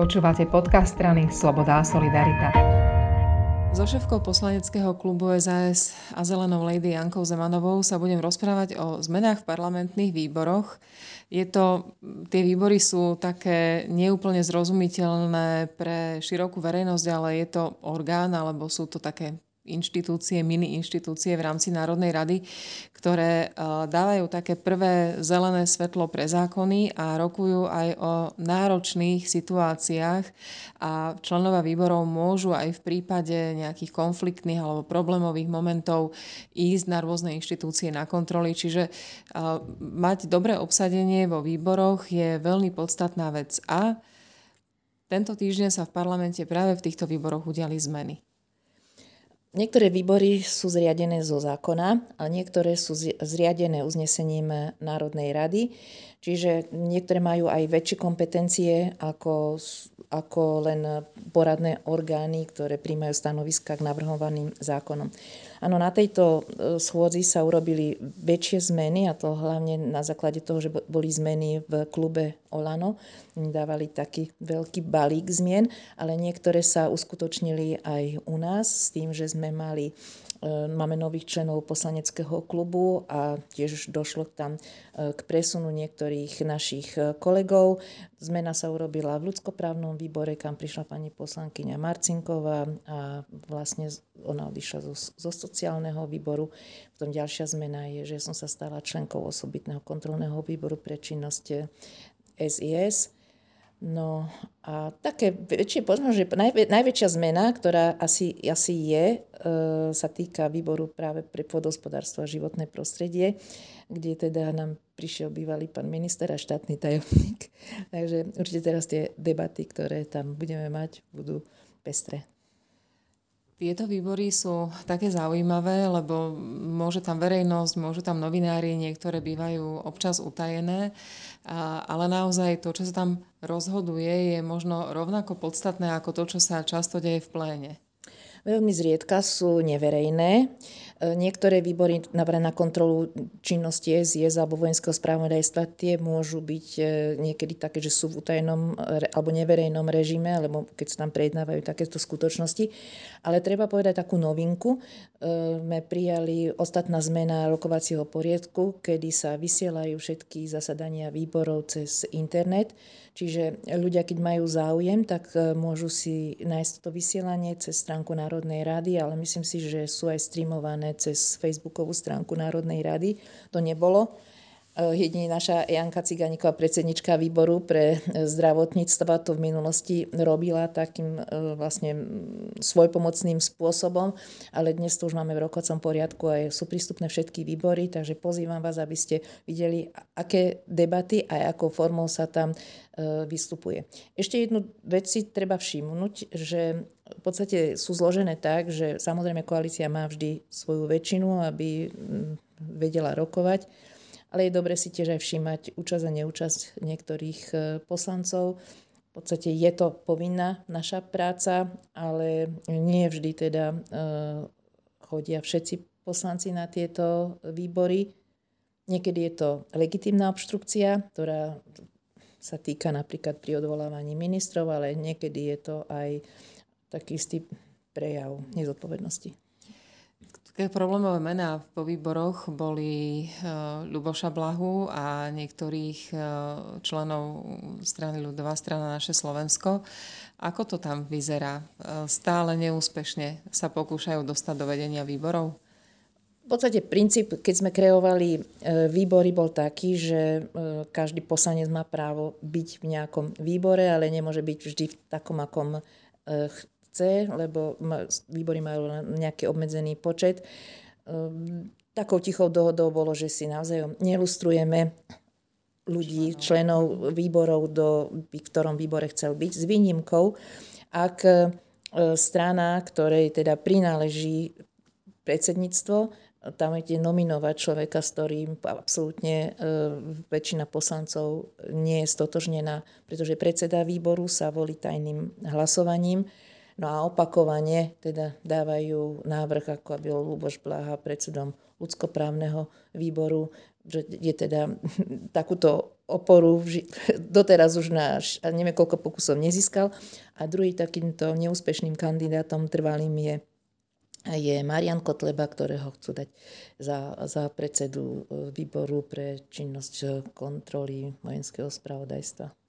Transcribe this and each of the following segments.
Počúvate podcast strany Sloboda a Solidarita. So šéfkou poslaneckého klubu SAS a zelenou lady Jankou Zemanovou sa budem rozprávať o zmenách v parlamentných výboroch. Je to, tie výbory sú také neúplne zrozumiteľné pre širokú verejnosť, ale je to orgán alebo sú to také inštitúcie, mini inštitúcie v rámci Národnej rady, ktoré e, dávajú také prvé zelené svetlo pre zákony a rokujú aj o náročných situáciách a členova výborov môžu aj v prípade nejakých konfliktných alebo problémových momentov ísť na rôzne inštitúcie na kontroly. Čiže e, mať dobré obsadenie vo výboroch je veľmi podstatná vec. A tento týždeň sa v parlamente práve v týchto výboroch udiali zmeny. Niektoré výbory sú zriadené zo zákona a niektoré sú zriadené uznesením Národnej rady, čiže niektoré majú aj väčšie kompetencie ako, ako len poradné orgány, ktoré príjmajú stanoviska k navrhovaným zákonom. Áno, na tejto e, schôdzi sa urobili väčšie zmeny a to hlavne na základe toho, že boli zmeny v klube Olano. Dávali taký veľký balík zmien, ale niektoré sa uskutočnili aj u nás s tým, že sme mali E, máme nových členov poslaneckého klubu a tiež došlo tam e, k presunu niektorých našich e, kolegov. Zmena sa urobila v ľudskoprávnom výbore, kam prišla pani poslankyňa Marcinková a vlastne ona odišla zo, zo sociálneho výboru. Potom ďalšia zmena je, že som sa stala členkou osobitného kontrolného výboru pre činnosť SIS No a také väčšie, možno, že najvä, najväčšia zmena, ktorá asi, asi je, e, sa týka výboru práve pre pôdohospodárstvo a životné prostredie, kde teda nám prišiel bývalý pán minister a štátny tajomník. Takže určite teraz tie debaty, ktoré tam budeme mať, budú pestré. Tieto výbory sú také zaujímavé, lebo môže tam verejnosť, môžu tam novinári, niektoré bývajú občas utajené, ale naozaj to, čo sa tam rozhoduje, je možno rovnako podstatné ako to, čo sa často deje v pléne. Veľmi zriedka sú neverejné. E, niektoré výbory na kontrolu činnosti SIS alebo vojenského správodajstva tie môžu byť e, niekedy také, že sú v utajenom alebo neverejnom režime, alebo keď sa tam prejednávajú takéto skutočnosti. Ale treba povedať takú novinku. E, sme prijali ostatná zmena rokovacieho poriadku, kedy sa vysielajú všetky zasadania výborov cez internet. Čiže ľudia, keď majú záujem, tak môžu si nájsť to vysielanie cez stránku Národnej rady, ale myslím si, že sú aj streamované cez facebookovú stránku Národnej rady. To nebolo. E, jedine naša Janka Ciganíková, predsednička výboru pre e, zdravotníctva, to v minulosti robila takým e, vlastne svojpomocným spôsobom, ale dnes to už máme v rokovacom poriadku a sú prístupné všetky výbory, takže pozývam vás, aby ste videli, aké debaty a akou formou sa tam vystupuje. Ešte jednu vec si treba všimnúť, že v podstate sú zložené tak, že samozrejme koalícia má vždy svoju väčšinu, aby vedela rokovať, ale je dobre si tiež aj všímať účasť a neúčasť niektorých e, poslancov. V podstate je to povinná naša práca, ale nie vždy teda e, chodia všetci poslanci na tieto výbory. Niekedy je to legitimná obštrukcia, ktorá sa týka napríklad pri odvolávaní ministrov, ale niekedy je to aj taký istý prejav nezodpovednosti. Také problémové mená po výboroch boli uh, Ľuboša Blahu a niektorých uh, členov strany ľudová strana naše Slovensko. Ako to tam vyzerá? Uh, stále neúspešne sa pokúšajú dostať do vedenia výborov? V podstate princíp, keď sme kreovali výbory, bol taký, že každý poslanec má právo byť v nejakom výbore, ale nemôže byť vždy v takom, akom chce, lebo výbory majú nejaký obmedzený počet. Ehm, takou tichou dohodou bolo, že si navzájom nelustrujeme ľudí, členov výborov, do, v ktorom výbore chcel byť, s výnimkou, ak e, strana, ktorej teda prináleží predsedníctvo, tam je nominovať človeka, s ktorým absolútne e, väčšina poslancov nie je stotožnená, pretože predseda výboru sa volí tajným hlasovaním No a opakovane teda dávajú návrh, ako bol Luboš Blaha predsedom ľudskoprávneho výboru. že je teda takúto oporu doteraz už na neviem koľko pokusov nezískal. A druhý takýmto neúspešným kandidátom trvalým je, je Marian Kotleba, ktorého chcú dať za, za predsedu e, výboru pre činnosť kontroly vojenského spravodajstva.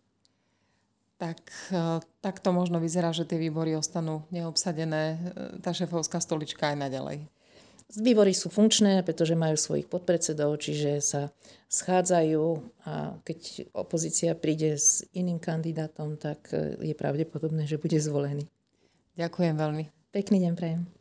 Tak, e, tak to možno vyzerá, že tie výbory ostanú neobsadené, e, tá šefovská stolička aj naďalej. Výbory sú funkčné, pretože majú svojich podpredsedov, čiže sa schádzajú a keď opozícia príde s iným kandidátom, tak je pravdepodobné, že bude zvolený. Ďakujem veľmi. Pekný deň prajem.